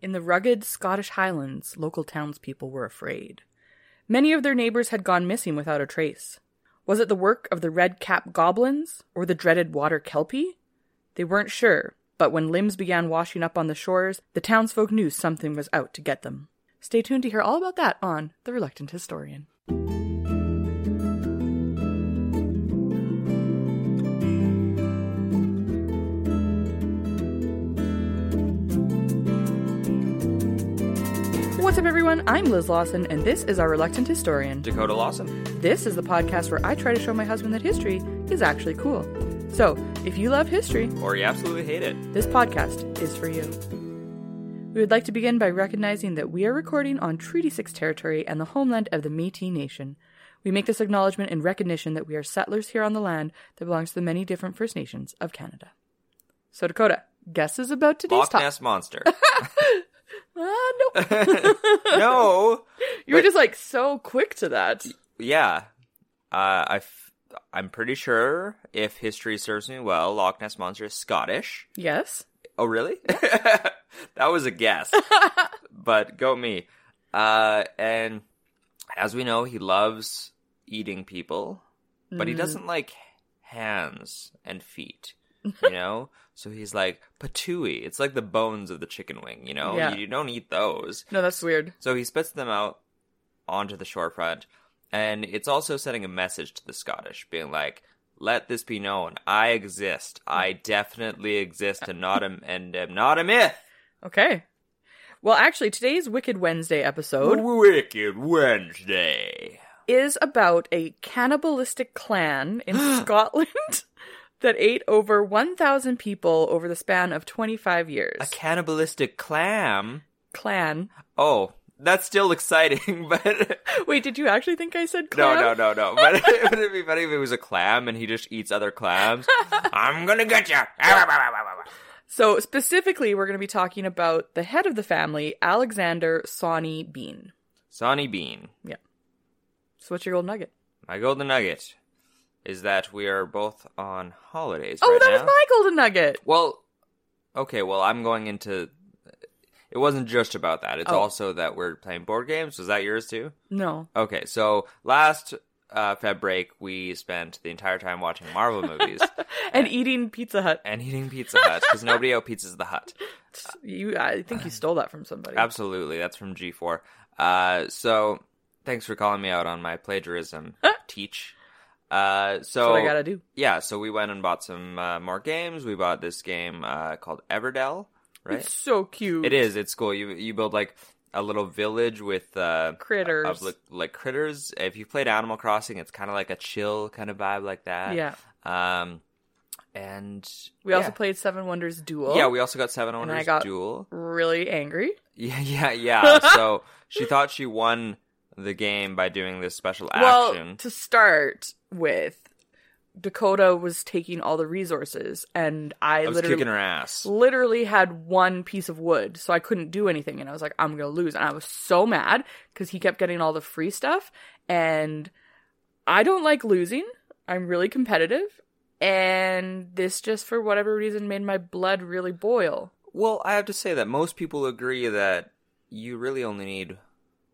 In the rugged Scottish Highlands, local townspeople were afraid. Many of their neighbors had gone missing without a trace. Was it the work of the red cap goblins or the dreaded water kelpie? They weren't sure, but when limbs began washing up on the shores, the townsfolk knew something was out to get them. Stay tuned to hear all about that on The Reluctant Historian. What's up, everyone? I'm Liz Lawson, and this is Our Reluctant Historian. Dakota Lawson. This is the podcast where I try to show my husband that history is actually cool. So, if you love history, Or you absolutely hate it. this podcast is for you. We would like to begin by recognizing that we are recording on Treaty 6 territory and the homeland of the Metis Nation. We make this acknowledgement in recognition that we are settlers here on the land that belongs to the many different First Nations of Canada. So, Dakota, guesses about today's Loch. Ness Monster. Ah, no. no. you were but- just like so quick to that. Yeah. Uh, I f- I'm pretty sure, if history serves me well, Loch Ness Monster is Scottish. Yes. Oh, really? that was a guess. but go me. Uh, and as we know, he loves eating people, but he doesn't like hands and feet. You know, so he's like patooey. It's like the bones of the chicken wing. You know, Yeah. you don't eat those. No, that's weird. So he spits them out onto the shorefront, and it's also sending a message to the Scottish, being like, "Let this be known: I exist. I hmm. definitely exist, and not a and am not a myth." Okay. Well, actually, today's Wicked Wednesday episode Wicked Wednesday. is about a cannibalistic clan in Scotland that ate over 1,000 people over the span of 25 years. A cannibalistic clam. clan. Oh, that's still exciting, but Wait, did you actually think I said clam? no, no, no, no. But it would it be funny if it was a clam and he just eats other clams? I'm gonna get you. So, specifically, we're to be talking about the head of the family, Alexander Sawney Bean. Sawney Bean. Yeah. So, what's your gold nugget? My golden nugget is that we are both on holidays oh, right that now. was my golden nugget. Well, okay, well, I'm going into. It wasn't just about that. It's Oh. also that we're playing board games. Was that yours too? No. Okay, so last uh, Feb break, we spent the entire time watching Marvel movies And eating Pizza Hut. and eating Pizza Hut because nobody out pizzas the Hut. You, I think you stole that from somebody. Absolutely, that's from G4. Uh, so thanks for calling me out on my plagiarism. teach. Uh, so That's what I gotta do. yeah, so we went and bought some uh, more games. We bought this game uh, called Everdell, right? It's so cute. It is. It's cool. You you build like a little village with uh, Critters. of like, like critters. If you played Animal Crossing, it's kind of like a chill kind of vibe like that. Yeah. Um, and We also played Seven Wonders Duel. Yeah, we also got Seven And I Wonders got- Duel. really angry. Yeah, yeah, yeah. so she thought she won the game by doing this special action. Well, action. to start with, Dakota was taking all the resources, and I, I was literally kicking her ass. literally had one piece of wood, so I couldn't do anything. And I was like, I'm gonna lose. And I was so mad because he kept getting all the free stuff. And I don't like losing. I'm really competitive. And this just for whatever reason made my blood really boil. Well, I have to say that most people agree that you really only need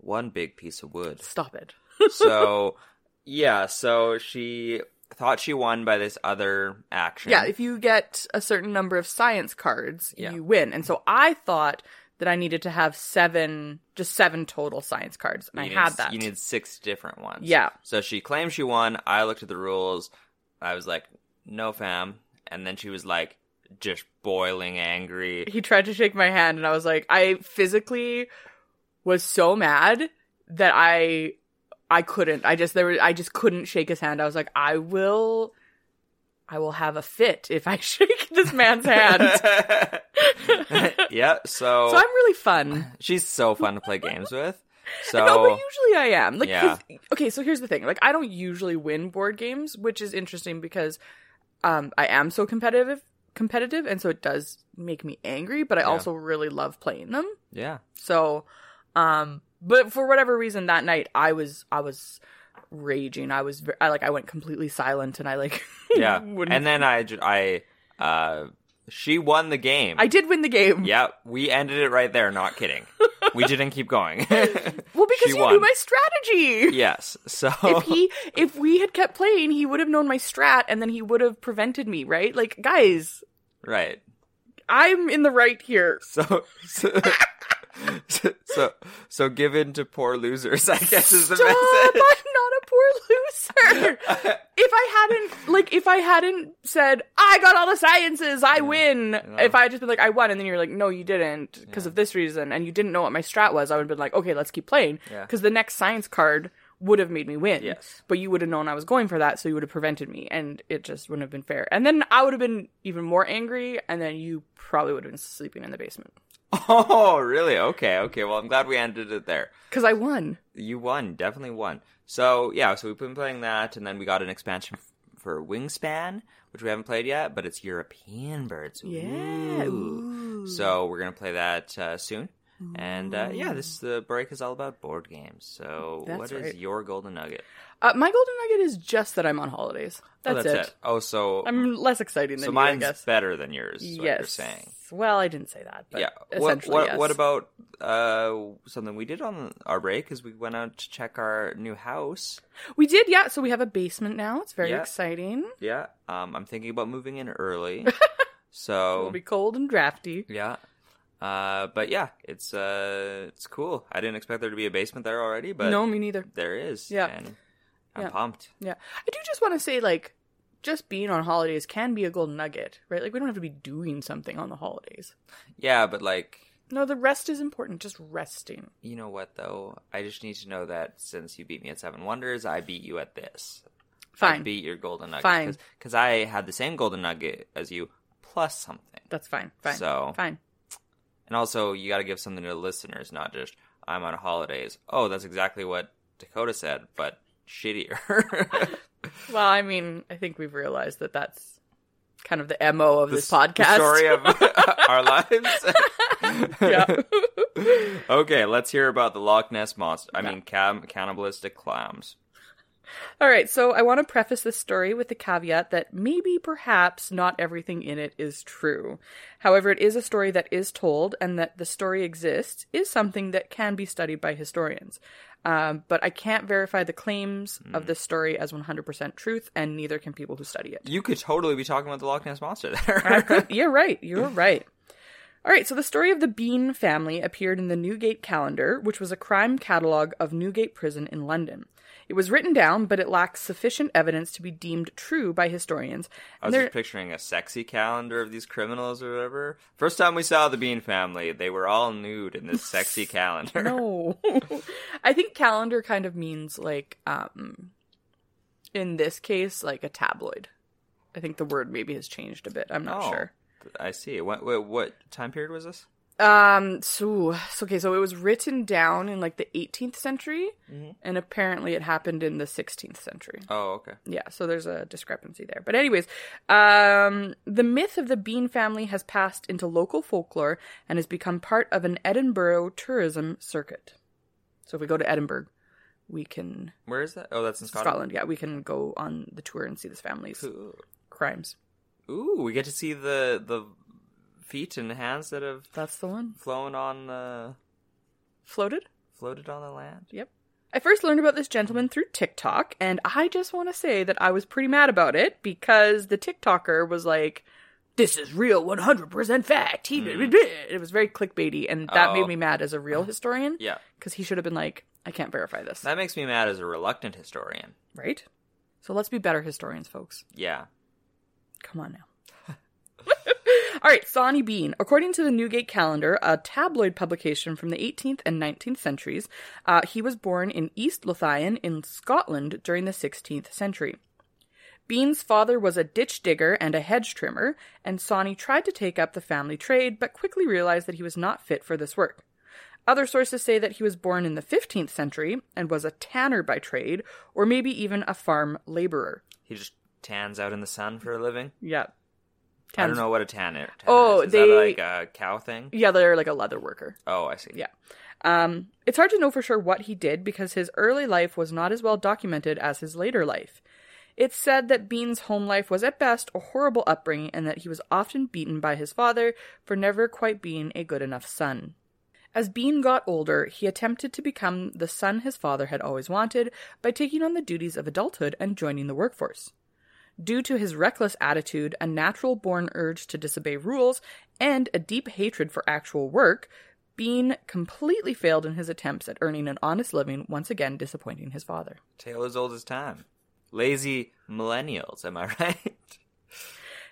one big piece of wood. Stop it. so yeah, so she thought she won by this other action. Yeah, if you get a certain number of science cards, Yeah. you win. And so I thought that I needed to have seven, just seven total science cards. And You I need- had that. You need six different ones. Yeah. So she claimed she won. I looked at the rules. I was like, "No, fam." And then she was like, just boiling angry. he tried to shake my hand and I was like I physically was so mad that I I couldn't. I just there were, I just couldn't shake his hand. I was like I will I will have a fit if I shake this man's hand. yeah. So, So I'm really fun. she's so fun to play games with. So no, but usually I am. Like Yeah. okay, so here's the thing. Like, I don't usually win board games, which is interesting because um, I am so competitive, competitive, and so it does make me angry. But I Yeah. also really love playing them. yeah, So, um, but for whatever reason, that night I was I was raging. I was I like I went completely silent, and I like yeah. wouldn't- and then I, I, uh, she won the game. I did win the game. Yeah, we ended it right there. Not kidding. we didn't keep going. Well, because She you won. knew my strategy. yes. So if he if we had kept playing, he would have known my strat and then he would have prevented me, right? Like, guys, right. I'm in the right here. So so, so so give in to poor losers. I guess is the Stop! message. I'm not a poor loser. if I hadn't like if I hadn't said I got all the sciences, I win. If I had just been like I won, and then you're like no, you didn't because of this reason, and you didn't know what my strat was, I would have been like okay, let's keep playing Yeah. because the next science card would have made me win. Yes. But you would have known I was going for that, so you would have prevented me, and it just wouldn't have been fair. And then I would have been even more angry, and then you probably would have been sleeping in the basement Oh, really? Okay, okay. Well, I'm glad we ended it there. because I won. You won, definitely won. So yeah, so we've been playing that, and then we got an expansion f- for Wingspan, which we haven't played yet, but it's European birds. Yeah. Ooh. So we're gonna play that uh, soon. And uh, yeah, this the break is all about board games. So That's what is right. your golden nugget? Uh, my golden nugget is just that I'm on holidays. That's, oh, that's it. Oh, so I'm less exciting than so you, I mine's guess. better than yours. Is what yes. you're saying. Well, I didn't say that, but yeah. What what, yes. what about uh, something we did on our break? Is we went out to check our new house. we did? Yeah. So we have a basement now. It's very Yeah. exciting. Yeah. Um, I'm thinking about moving in early. so It'll be cold and drafty. yeah. Uh, but yeah, it's uh, it's cool. I didn't expect there to be a basement there already, but no, me neither. there is. Yeah. And I'm Yeah. pumped. Yeah, I do just want to say, like, just being on holidays can be a golden nugget, right? Like, we don't have to be doing something on the holidays. Yeah, but like, No, the rest is important. Just resting. you know what though? I just need to know that since you beat me at Seven Wonders, I beat you at this. I Fine. beat your golden nugget. Fine. Because I had the same golden nugget as you, plus something. That's fine. Fine. So- fine. And also, you got to give something to the listeners, not just I'm on holidays. Oh, that's exactly what Dakota said, but shittier. Well, I mean, I think we've realized that that's kind of the mo of this The s- podcast. the story of our lives. yeah. okay, let's hear about the Loch Ness monster. I mean, cam- cannibalistic clams. All right, so I want to preface this story with the caveat that maybe, perhaps, not everything in it is true. However, it is a story that is told, and that the story exists is something that can be studied by historians. Um, but I can't verify the claims of this story as 100% truth, and neither can people who study it. You could totally be talking about the Loch Ness monster there. could- You're right. You're right. All right, so the story of the Bean family appeared in the Newgate Calendar, which was a crime catalogue of Newgate Prison in London. It was written down, but it lacks sufficient evidence to be deemed true by historians. I was just picturing a sexy calendar of these criminals or whatever. First time we saw the Bean family, they were all nude in this sexy calendar. no, I think calendar kind of means like, um, in this case, like a tabloid. I think the word maybe has changed a bit. I'm not Oh, sure. I see. What, what what time period was this? Um. So, so okay. So it was written down in like the 18th century, Mm-hmm. and apparently it happened in the 16th century. Oh, okay. Yeah. So there's a discrepancy there. But anyways, um, the myth of the Bean family has passed into local folklore and has become part of an Edinburgh tourism circuit. So if we go to Edinburgh, we can Where is that? Oh, that's in Scotland. Scotland. yeah, we can go on the tour and see this family's Cool. crimes. Ooh, we get to see the the feet and hands that have That's the one. flown on the Floated. floated on the land. Yep. I first learned about this gentleman through TikTok, and I just want to say that I was pretty mad about it because the TikToker was like, "This is real, one hundred percent fact." He, hmm. it was very clickbaity, and that Oh. made me mad as a real historian. Yeah, because he should have been like, "I can't verify this." that makes me mad as a reluctant historian. right? So let's be better historians, folks. Yeah. Come on now. All right, Sawney Bean. According to the Newgate Calendar, a tabloid publication from the 18th and 19th centuries, uh, he was born in East Lothian in Scotland during the 16th century. Bean's father was a ditch digger and a hedge trimmer, and Sawney tried to take up the family trade but quickly realized that he was not fit for this work. Other sources say that he was born in the 15th century and was a tanner by trade, or maybe even a farm laborer. He just tans out in the sun for a living. Yeah. I don't know what a tanner. tanner Oh, is. Is they- that like a cow thing? Yeah, they're like a leather worker. Oh, I see. Yeah. Um, it's hard to know for sure what he did because his early life was not as well documented as his later life. It's said that Bean's home life was at best a horrible upbringing and that he was often beaten by his father for never quite being a good enough son. As Bean got older, he attempted to become the son his father had always wanted by taking on the duties of adulthood and joining the workforce. Due to his reckless attitude, a natural born urge to disobey rules, and a deep hatred for actual work, Bean completely failed in his attempts at earning an honest living, once again disappointing his father. Tale as old as time. Lazy millennials, am I right?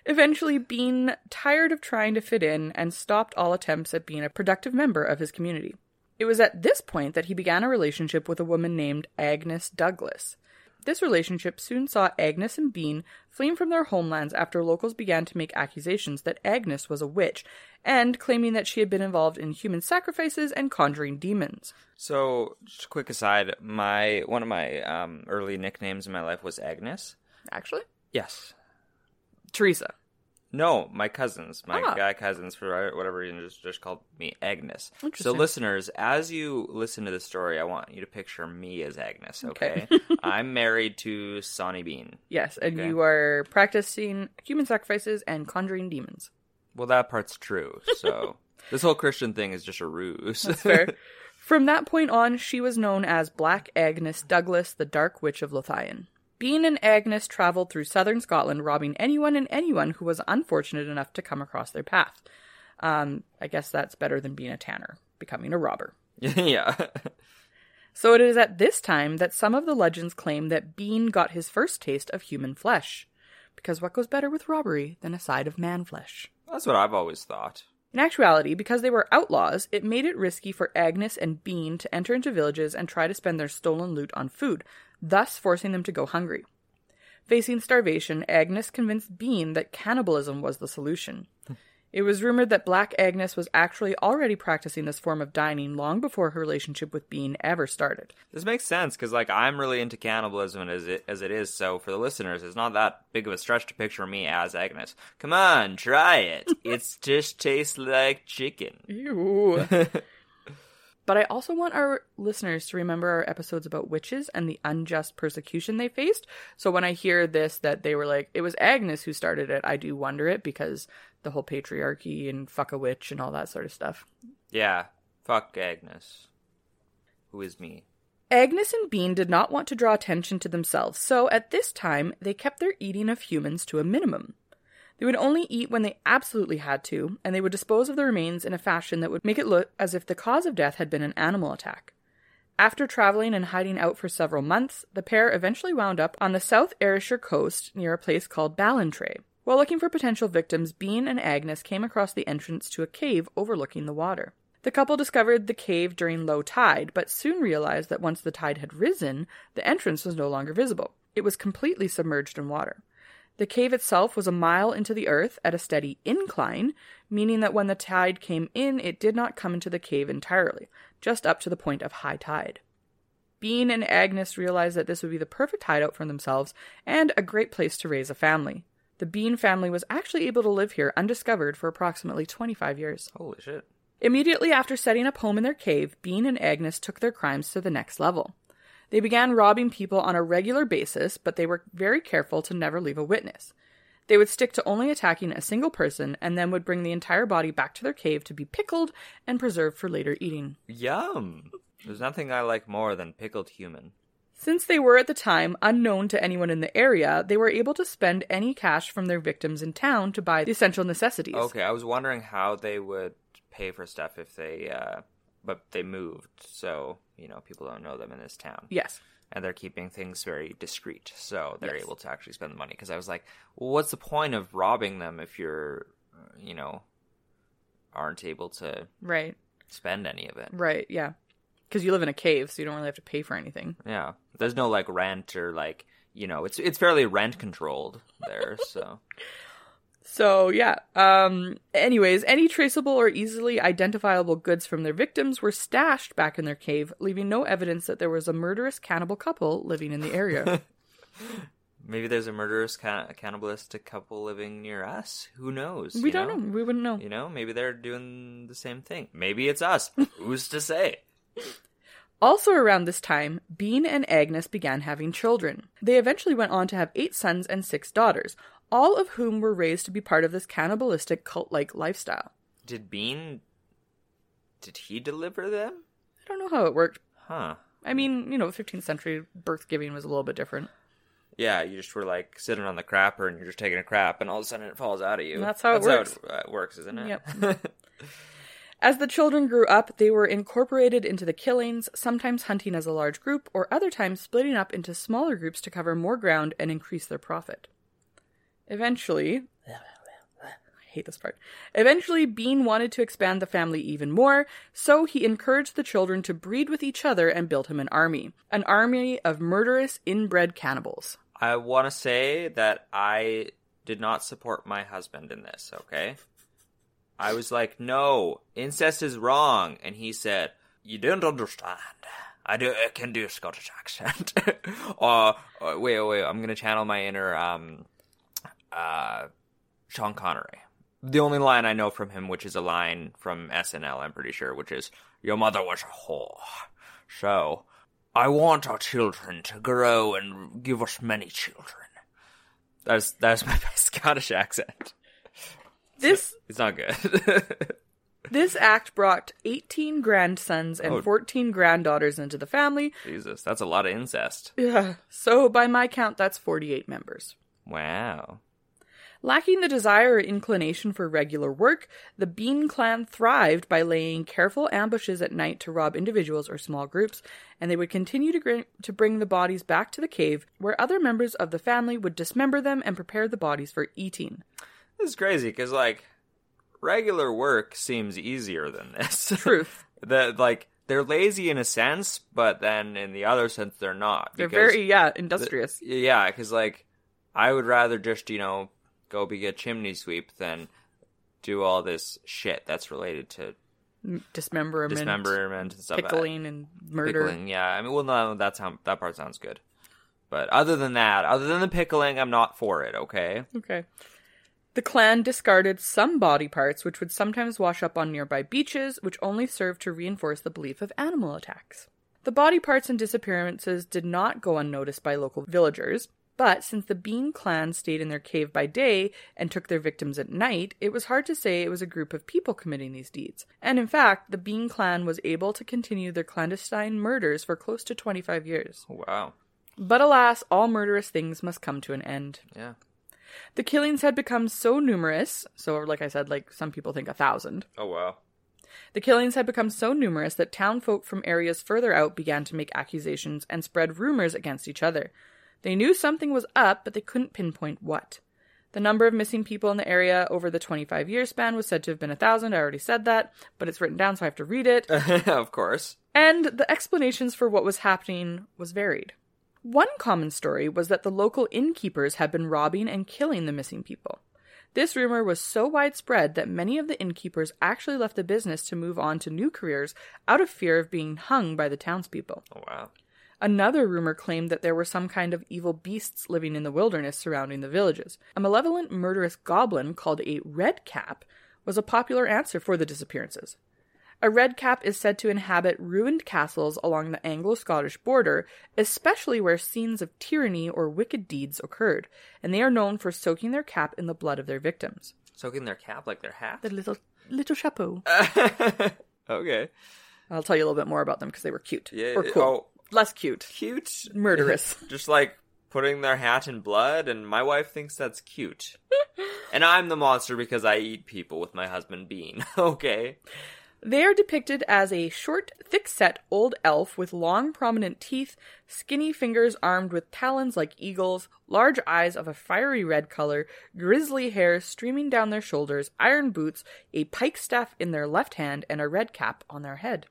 Eventually, Bean tired of trying to fit in and stopped all attempts at being a productive member of his community. It was at this point that he began a relationship with a woman named Agnes Douglas. This relationship soon saw Agnes and Bean fleeing from their homelands after locals began to make accusations that Agnes was a witch and claiming that she had been involved in human sacrifices and conjuring demons. So, just a quick aside, my one of my um, early nicknames in my life was Agnes. Actually, Yes. Teresa. No, my cousins, my Ah. guy cousins, for whatever reason, just, just called me Agnes. So, listeners, as you listen to the story, I want you to picture me as Agnes, okay? Okay. I'm married to Sawney Bean. Yes, and Okay. you are practicing human sacrifices and conjuring demons. Well, that part's true. So, this whole Christian thing is just a ruse. That's fair. From that point on, she was known as Black Agnes Douglas, the Dark Witch of Lothian. Bean and Agnes traveled through southern Scotland, robbing anyone and anyone who was unfortunate enough to come across their path. Um, I guess that's better than being a tanner, becoming a robber. yeah. So it is at this time that some of the legends claim that Bean got his first taste of human flesh. Because what goes better with robbery than a side of man flesh? That's what I've always thought. In actuality, because they were outlaws, it made it risky for Agnes and Bean to enter into villages and try to spend their stolen loot on food, thus forcing them to go hungry. Facing starvation, Agnes convinced Bean that cannibalism was the solution. It was rumored that Black Agnes was actually already practicing this form of dining long before her relationship with Bean ever started. This makes sense because, like, I'm really into cannibalism as it as it is. So, for the listeners, it's not that big of a stretch to picture me as Agnes. Come on, try it. it's just tastes like chicken. Ew. but I also want our listeners to remember our episodes about witches and the unjust persecution they faced. So when I hear this, that they were like, it was Agnes who started it, I do wonder it because the whole patriarchy and fuck a witch and all that sort of stuff. Yeah, fuck Agnes. Who is me? Agnes and Bean did not want to draw attention to themselves, so at this time they kept their eating of humans to a minimum. They would only eat when they absolutely had to, and they would dispose of the remains in a fashion that would make it look as if the cause of death had been an animal attack. After traveling and hiding out for several months, the pair eventually wound up on the South Ayrshire coast near a place called Ballantrae. While looking for potential victims, Bean and Agnes came across the entrance to a cave overlooking the water. The couple discovered the cave during low tide, but soon realized that once the tide had risen, the entrance was no longer visible. It was completely submerged in water. The cave itself was a mile into the earth at a steady incline, meaning that when the tide came in, it did not come into the cave entirely, just up to the point of high tide. Bean and Agnes realized that this would be the perfect hideout for themselves and a great place to raise a family. The Bean family was actually able to live here undiscovered for approximately 25 years. Holy shit. Immediately after setting up home in their cave, Bean and Agnes took their crimes to the next level. They began robbing people on a regular basis, but they were very careful to never leave a witness. They would stick to only attacking a single person and then would bring the entire body back to their cave to be pickled and preserved for later eating. Yum. There's nothing I like more than pickled human. Since they were at the time unknown to anyone in the area, they were able to spend any cash from their victims in town to buy the essential necessities. Okay, I was wondering how they would pay for stuff if they, uh, but they moved, so you know people don't know them in this town. Yes. and they're keeping things very discreet, so they're Yes. able to actually spend the money. Because I was like, well, what's the point of robbing them if you're, you know, aren't able to Right. spend any of it? Right. Yeah. Because you live in a cave, so you don't really have to pay for anything. Yeah, there's no like rent or like you know, it's it's fairly rent controlled there. So So yeah. Um anyways, any traceable or easily identifiable goods from their victims were stashed back in their cave, leaving no evidence that there was a murderous cannibal couple living in the area. maybe there's a murderous ca- cannibalistic couple living near us. Who knows? we don't know. We wouldn't know. You know, maybe they're doing the same thing. Maybe it's us. Who's to say? Also around this time, Bean and Agnes began having children. They eventually went on to have eight sons and six daughters, all of whom were raised to be part of this cannibalistic cult-like lifestyle. Did Bean? Did he deliver them? I don't know how it worked. Huh. I mean, you know, 15th century birth giving was a little bit different. Yeah, you just were like sitting on the crapper and you're just taking a crap, and all of a sudden it falls out of you. That's how it That's How it uh, works, isn't it? Yep. As the children grew up, they were incorporated into the killings, sometimes hunting as a large group, or other times splitting up into smaller groups to cover more ground and increase their profit. Eventually, I hate this part. Eventually, Bean wanted to expand the family even more, so he encouraged the children to breed with each other and built him an army. An army of murderous, inbred cannibals. I want to say that I did not support my husband in this. Okay, I was like, "No, incest is wrong," and he said, "You don't understand. I do. I can do a Scottish accent." uh, uh, wait, wait. I'm gonna channel my inner um, uh, Sean Connery. The only line I know from him, which is a line from SNL, I'm pretty sure, which is, "Your mother was a whore." So, I want our children to grow and give us many children. That's that's my best Scottish accent. This It's not good. this act brought 18 grandsons and Oh. 14 granddaughters into the family. Jesus, that's a lot of incest. Yeah. So by my count that's 48 members. Wow. Lacking the desire or inclination for regular work, the Bean clan thrived by laying careful ambushes at night to rob individuals or small groups, and they would continue to, gr- to bring the bodies back to the cave, where other members of the family would dismember them and prepare the bodies for eating. This is crazy because like regular work seems easier than this. Truth. that like they're lazy in a sense, but then in the other sense they're not. They're very, yeah, industrious. Yeah, because like I would rather just you know go be a chimney sweep than do all this shit that's related to Dismemberment, dismemberment and stuff. pickling, and murder. Pickling, yeah. I mean, well, no, that's how that part sounds good. But other than that, other than the pickling, I'm not for it. Okay. Okay. The clan discarded some body parts, which would sometimes wash up on nearby beaches, which only served to reinforce the belief of animal attacks. The body parts and disappearances did not go unnoticed by local villagers, but since the Bean clan stayed in their cave by day and took their victims at night, it was hard to say it was a group of people committing these deeds. And in fact, the Bean clan was able to continue their clandestine murders for close to 25 years. Wow. But alas, all murderous things must come to an end. Yeah. The killings had become so numerous, so like I said, like some people think a thousand. Oh wow. The killings had become so numerous that townfolk from areas further out began to make accusations and spread rumors against each other. They knew something was up, but they couldn't pinpoint what. The number of missing people in the area over the 25 year span was said to have been a thousand. I already said that, but it's written down, so I have to read it. of course. And the explanations for what was happening was varied. One common story was that the local innkeepers had been robbing and killing the missing people. This rumor was so widespread that many of the innkeepers actually left the business to move on to new careers out of fear of being hung by the townspeople. Oh wow. Another rumor claimed that there were some kind of evil beasts living in the wilderness surrounding the villages. A malevolent, murderous goblin called a red cap was a popular answer for the disappearances. A red cap is said to inhabit ruined castles along the Anglo Scottish border, especially where scenes of tyranny or wicked deeds occurred, and they are known for soaking their cap in the blood of their victims. Soaking their cap like their hat. The little little chapeau. okay. I'll tell you a little bit more about them because they were cute. Yeah. Or cool. Oh, Less cute. cute. Murderous. Just like putting their hat in blood, and my wife thinks that's cute. and I'm the monster because I eat people with my husband Bean. okay. They are depicted as a short, thick set old elf with long, prominent teeth, skinny fingers armed with talons like eagles, large eyes of a fiery red color, grizzly hair streaming down their shoulders, iron boots, a pike staff in their left hand, and a red cap on their head.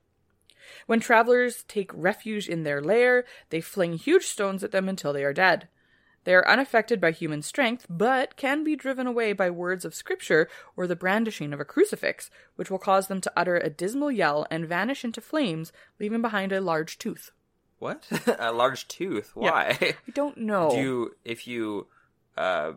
When travelers take refuge in their lair, they fling huge stones at them until they are dead. They are unaffected by human strength, but can be driven away by words of scripture or the brandishing of a crucifix, which will cause them to utter a dismal yell and vanish into flames, leaving behind a large tooth. What? a large tooth? Why? I don't know. Do you, if you, uh,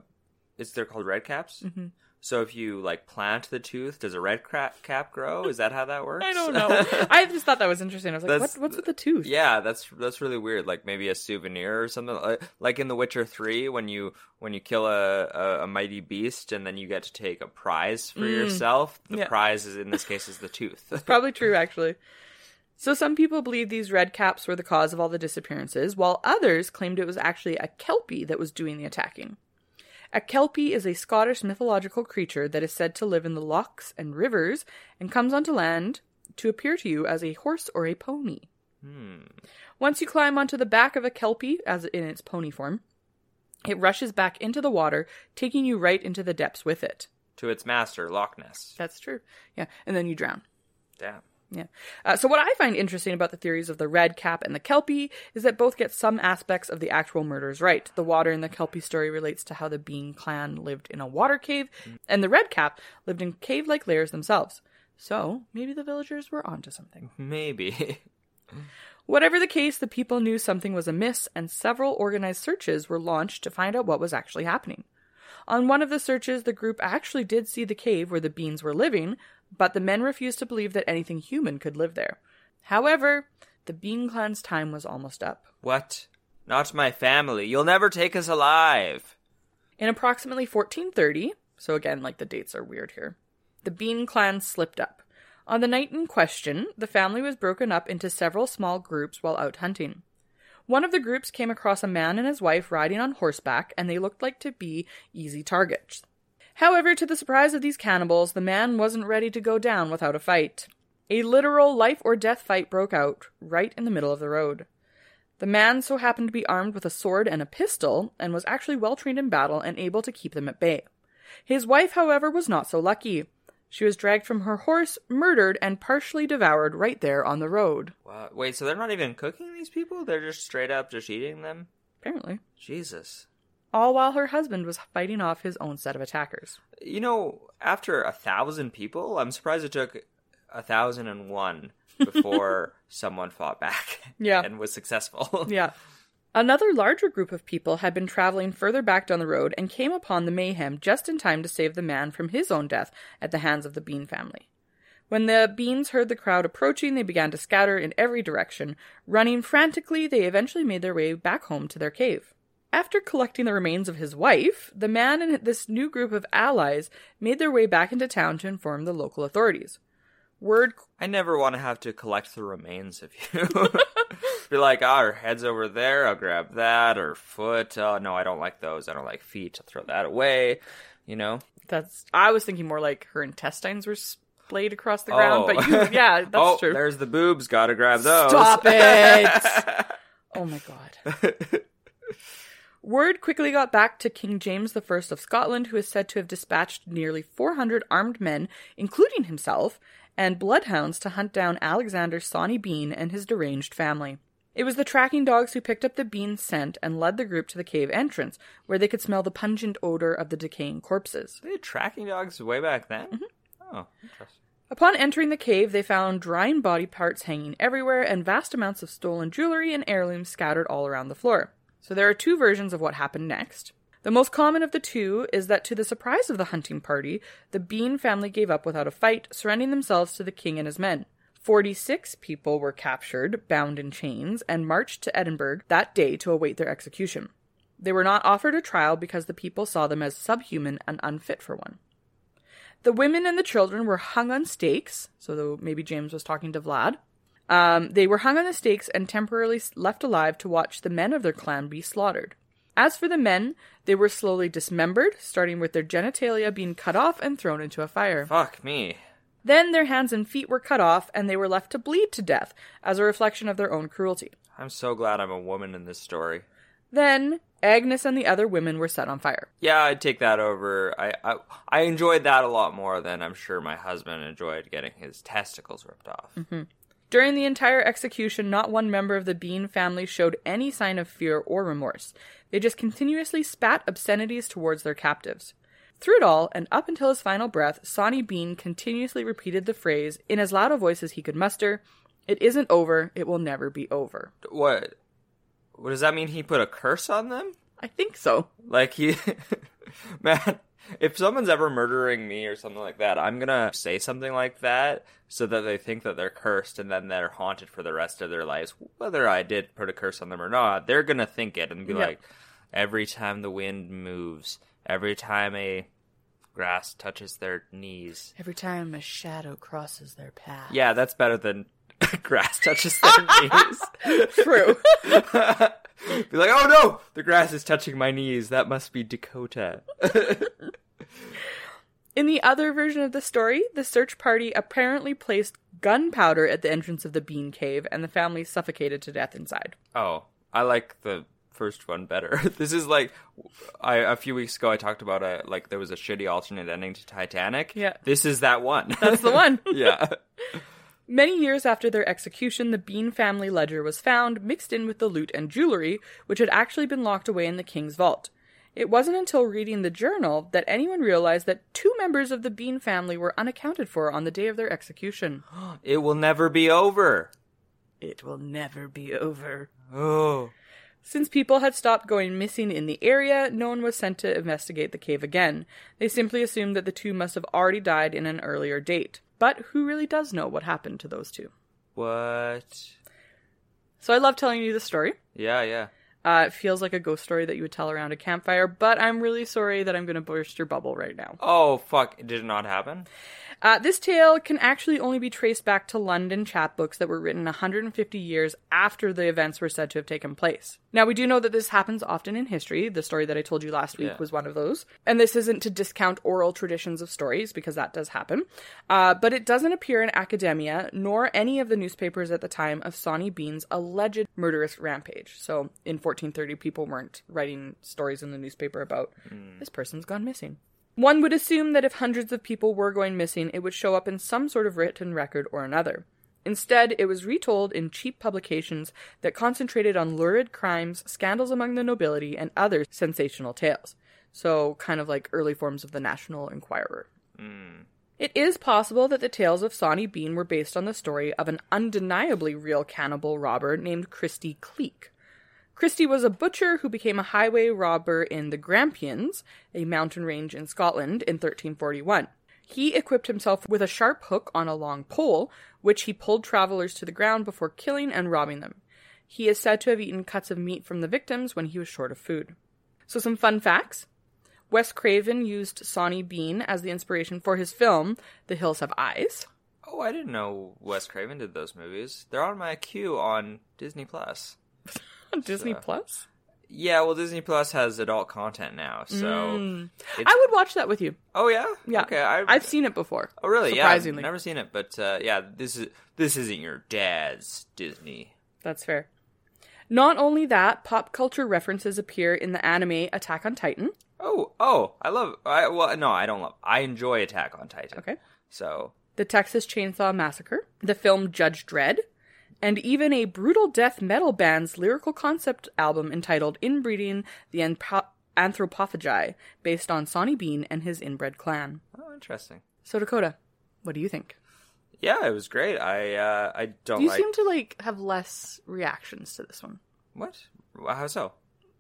is they're called red caps? Mm-hmm. So if you like plant the tooth, does a red cap grow? Is that how that works? I don't know. I just thought that was interesting. I was like, what, what's with the tooth? Yeah, that's that's really weird. Like maybe a souvenir or something. Like- Like in The Witcher Three, when you when you kill a, a, a mighty beast and then you get to take a prize for yourself. The Mm. Yeah. prize is in this case is the tooth. It's probably true, actually. So some people believe these red caps were the cause of all the disappearances, while others claimed it was actually a kelpie that was doing the attacking. A kelpie is a Scottish mythological creature that is said to live in the lochs and rivers and comes onto land to appear to you as a horse or a pony. Hmm. Once you climb onto the back of a kelpie, as in its pony form, it rushes back into the water, taking you right into the depths with it. to its master, Loch Ness. That's true. Yeah, and then you drown. Damn. Yeah. Uh, so what I find interesting about the theories of the red cap and the kelpie is that both get some aspects of the actual murders right. The water in the kelpie story relates to how the Bean clan lived in a water cave, and the red cap lived in cave-like lairs themselves. So maybe the villagers were onto something. Maybe. Whatever the case, the people knew something was amiss, and several organized searches were launched to find out what was actually happening. On one of the searches, the group actually did see the cave where the beans were living, but the men refused to believe that anything human could live there. However, the Bean clan's time was almost up. what? Not my family. You'll never take us alive. In approximately 1430, so again, like the dates are weird here, the Bean clan slipped up. On the night in question, the family was broken up into several small groups while out hunting. One of the groups came across a man and his wife riding on horseback, and they looked like to be easy targets. However, to the surprise of these cannibals, the man wasn't ready to go down without a fight. A literal life or death fight broke out right in the middle of the road. The man so happened to be armed with a sword and a pistol, and was actually well trained in battle and able to keep them at bay. His wife, however, was not so lucky. She was dragged from her horse, murdered, and partially devoured right there on the road. Wow. Wait, so they're not even cooking these people? They're just straight up just eating them? Apparently. Jesus. All while her husband was fighting off his own set of attackers. You know, after a thousand people, I'm surprised it took a thousand and one before someone fought back. Yeah. And was successful. Yeah. Another larger group of people had been traveling further back down the road and came upon the mayhem just in time to save the man from his own death at the hands of the Bean family. When the Beans heard the crowd approaching, they began to scatter in every direction. Running frantically, they eventually made their way back home to their cave. After collecting the remains of his wife, the man and this new group of allies made their way back into town to inform the local authorities. Word I never want to have to collect the remains of you. Be like, oh, her head's over there. I'll grab that. Or foot. Oh, no, I don't like those. I don't like feet. I'll throw that away. You know? that's I was thinking more like her intestines were splayed across the ground, Oh. but you oh. yeah, that's oh, true. there's the boobs. Gotta grab those. Stop it! oh my god. Word quickly got back to King James I of Scotland, who is said to have dispatched nearly 400 armed men, including himself, and bloodhounds to hunt down Alexander Sawney Bean and his deranged family. It was the tracking dogs who picked up the Bean's scent and led the group to the cave entrance, where they could smell the pungent odor of the decaying corpses. They had tracking dogs way back then? Mm-hmm. Oh, interesting. Upon entering the cave, they found drying body parts hanging everywhere and vast amounts of stolen jewelry and heirlooms scattered all around the floor. So there are two versions of what happened next. The most common of the two is that, to the surprise of the hunting party, the Bean family gave up without a fight, surrendering themselves to the king and his men. 46 people were captured, bound in chains, and marched to Edinburgh that day to await their execution. They were not offered a trial because the people saw them as subhuman and unfit for one. The women and the children were hung on stakes, so though maybe James was talking to Vlad. Um, they were hung on the stakes and temporarily left alive to watch the men of their clan be slaughtered. As for the men, they were slowly dismembered, starting with their genitalia being cut off and thrown into a fire. Fuck me. Then their hands and feet were cut off, and they were left to bleed to death as a reflection of their own cruelty. I'm so glad I'm a woman in this story. Then Agnes and the other women were set on fire. Yeah, I'd take that over. I, I I enjoyed that a lot more than I'm sure my husband enjoyed getting his testicles ripped off. Mm-hmm. During the entire execution, not one member of the Bean family showed any sign of fear or remorse. They just continuously spat obscenities towards their captives. Through it all, and up until his final breath, Sawney Bean continuously repeated the phrase, in as loud a voice as he could muster, It isn't over, it will never be over. What? What does that mean? He put a curse on them? I think so. Like he, man. If someone's ever murdering me or something like that, I'm gonna say something like that so that they think that they're cursed and then they're haunted for the rest of their lives. Whether I did put a curse on them or not, they're gonna think it and be Yeah. like, every time the wind moves, every time a grass touches their knees. Every time a shadow crosses their path. Yeah, that's better than grass touches their knees. True. Be like, oh no, the grass is touching my knees. That must be Dakota. In the other version of the story, the search party apparently placed gunpowder at the entrance of the bean cave and the family suffocated to death inside. oh, I like the first one better. this is like, I a few weeks ago I talked about a like there was a shitty alternate ending to Titanic. Yeah. this is that one. That's the one. yeah. Many years after their execution, the Bean family ledger was found mixed in with the loot and jewelry, which had actually been locked away in the king's vault. It wasn't until reading the journal that anyone realized that two members of the Bean family were unaccounted for on the day of their execution. It will never be over. It will never be over. Oh. Since people had stopped going missing in the area, no one was sent to investigate the cave again. They simply assumed that the two must have already died in an earlier date. But who really does know what happened to those two? What? So I love telling you the story. Yeah, yeah. Uh, it feels like a ghost story that you would tell around a campfire, but I'm really sorry that I'm going to burst your bubble right now. Oh fuck! Did it not happen? Uh, this tale can actually only be traced back to London chapbooks that were written 150 years after the events were said to have taken place. Now, we do know that this happens often in history. The story that I told you last week Yeah. was one of those. And this isn't to discount oral traditions of stories, because that does happen. Uh, but it doesn't appear in academia, nor any of the newspapers at the time of Sawney Bean's alleged murderous rampage. So, in 1430, people weren't writing stories in the newspaper about this person's gone missing. One would assume that if hundreds of people were going missing, it would show up in some sort of written record or another. Instead, it was retold in cheap publications that concentrated on lurid crimes, scandals among the nobility, and other sensational tales. So, kind of like early forms of the National Enquirer. Hmm. It is possible that the tales of Sawney Bean were based on the story of an undeniably real cannibal robber named Christie Cleek. Christie was a butcher who became a highway robber in the Grampians, a mountain range in Scotland, in 1341. He equipped himself with a sharp hook on a long pole, which he pulled travelers to the ground before killing and robbing them. He is said to have eaten cuts of meat from the victims when he was short of food. So, some fun facts. Wes Craven used Sawney Bean as the inspiration for his film, The Hills Have Eyes. Oh, I didn't know Wes Craven did those movies. They're on my queue on Disney Plus. On Disney So- Plus. Yeah, well, Disney Plus has adult content now, so. it's- I would watch that with you. Oh yeah, Yeah. Okay, I, I've seen it before. Oh really? Surprisingly. Yeah, I've never seen it, but uh, yeah, this is this isn't your dad's Disney. That's fair. Not only that, pop culture references appear in the anime Attack on Titan. Oh, oh, I love. I well, no, I don't love. I enjoy Attack on Titan. Okay. So the Texas Chainsaw Massacre, the film Judge Dredd, and even a brutal death metal band's lyrical concept album entitled Inbreeding the Anthro- Anthropophagi, based on Sawney Bean and his inbred clan. oh, interesting. So Dakota, what do you think? Yeah, it was great. I uh, I don't You like seem to like have less reactions to this one. what. How so?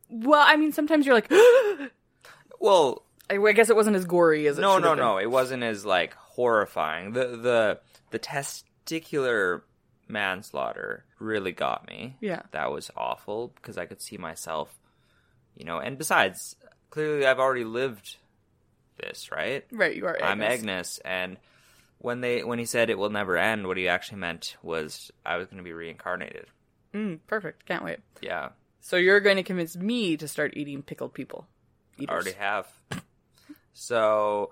Well, I mean, sometimes you're like, Well, I I guess it wasn't as gory as it no, no, no. It wasn't as like horrifying. The the the testicular manslaughter really got me. Yeah. that was awful because I could see myself, you know. And besides, clearly, I've already lived this, right? Right, you are. I'm Agnes. Agnes, and when they when he said it will never end, what he actually meant was I was going to be reincarnated. Mm, perfect. Can't wait. Yeah, So you're going to convince me to start eating pickled people. Eaters. already have. so,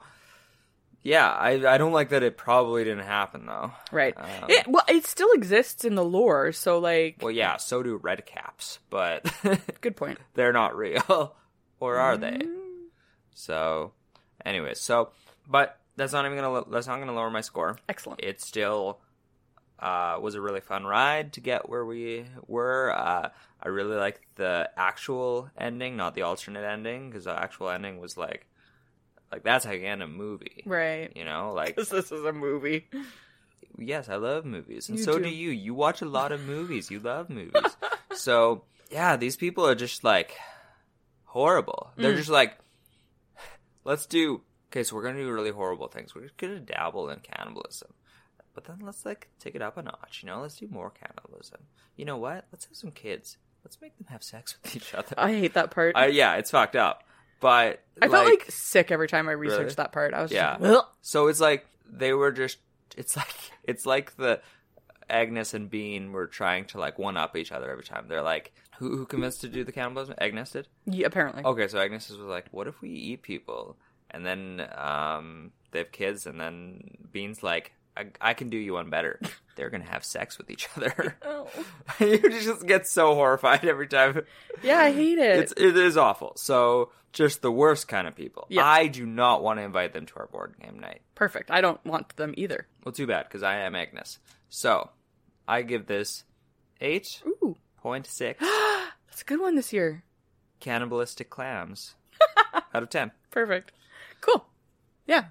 yeah, I I don't like that it probably didn't happen though. Right. Um, it, well, it still exists in the lore, so like, Well, yeah, so do red caps, but good point. they're not real, or are they? Mm. So, anyways, so but that's not even gonna that's not gonna lower my score. Excellent. It still Uh, was a really fun ride to get where we were. Uh, I really liked the actual ending, not the alternate ending, because the actual ending was like, like that's how you end a movie, Right. you know? Like, this is a movie. yes, I love movies, and You so do. do you. You watch a lot of movies. You love movies. so yeah, these people are just like horrible. Mm. They're just like, let's do. Okay, so we're gonna do really horrible things. We're just gonna dabble in cannibalism, but then let's like take it up a notch. You know, let's do more cannibalism. You know what? Let's have some kids. Let's make them have sex with each other. I hate that part. I, yeah, it's fucked up. But I felt like sick every time I researched Really? that part. I was Yeah. just like. So it's like they were just it's like it's like the Agnes and Bean were trying to like one up each other every time. They're like who who convinced to do the cannibalism? Agnes did? yeah, apparently. Okay, so Agnes was like, What if we eat people? And then um they have kids and then Bean's like I, I can do you one better. They're gonna have sex with each other. Oh. you just get so horrified every time. Yeah, I hate it. It's it is awful. So just the worst kind of people. Yeah. I do not want to invite them to our board game night. Perfect. I don't want them either. Well, too bad because I am Agnes. So I give this eight point six that's a good one this year. cannibalistic clams out of ten. Perfect. Cool. Yeah.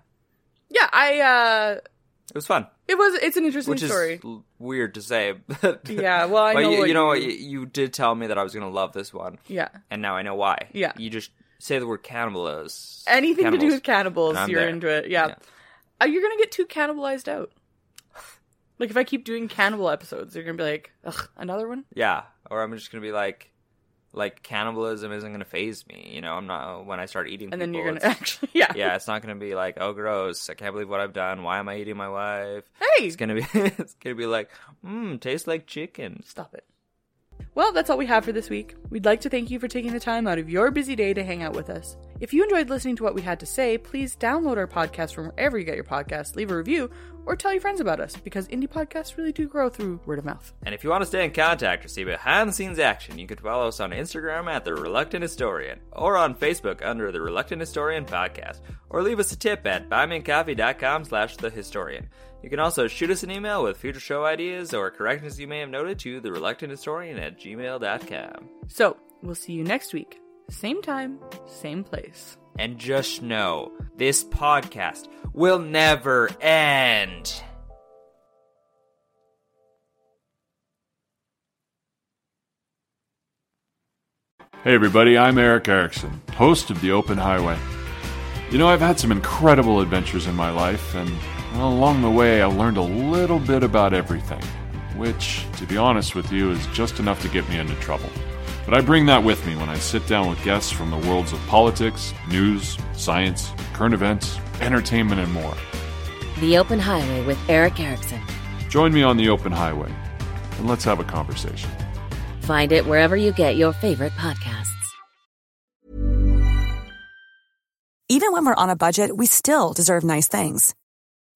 Yeah, I uh It was fun, it was it's an interesting which story. l- weird to say. Yeah, well, I but know you, you know you- You, did tell me that I was gonna love this one, Yeah. and now I know why. Yeah. you just say the word cannibals. Anything to do with cannibals, you're there. into it. Yeah. Yeah. Uh, you're gonna get too cannibalized out. Like if I keep doing cannibal episodes, you're gonna be like, ugh, another one? Yeah, or I'm just gonna be like, like cannibalism isn't gonna faze me. You know, I'm not when I start eating. And then you're gonna actually yeah. yeah, it's not gonna be like, oh, gross. I can't believe what I've done. Why am I eating my wife? Hey It's gonna be, it's gonna be like, mmm, tastes like chicken. Stop it. Well, that's all we have for this week. We'd like to thank you for taking the time out of your busy day to hang out with us. If you enjoyed listening to what we had to say, please download our podcast from wherever you get your podcasts, leave a review, or tell your friends about us because indie podcasts really do grow through word of mouth. And if you want to stay in contact or see behind the scenes action, you can follow us on Instagram at The Reluctant Historian, or on Facebook under The Reluctant Historian Podcast, or leave us a tip at buymeacoffee.com slash The Historian. You can also shoot us an email with future show ideas or corrections you may have noted to The Reluctant Historian at gmail.com. So, we'll see you next week. Same time, same place. And just know, this podcast will never end. Hey everybody, I'm Eric Erickson, host of The Open Highway. You know, I've had some incredible adventures in my life, and well, along the way, I learned a little bit about everything, which, to be honest with you, is just enough to get me into trouble. But I bring that with me when I sit down with guests from the worlds of politics, news, science, current events, entertainment, and more. The Open Highway with Eric Erickson. Join me on The Open Highway, and let's have a conversation. Find it wherever you get your favorite podcasts. Even when we're on a budget, we still deserve nice things.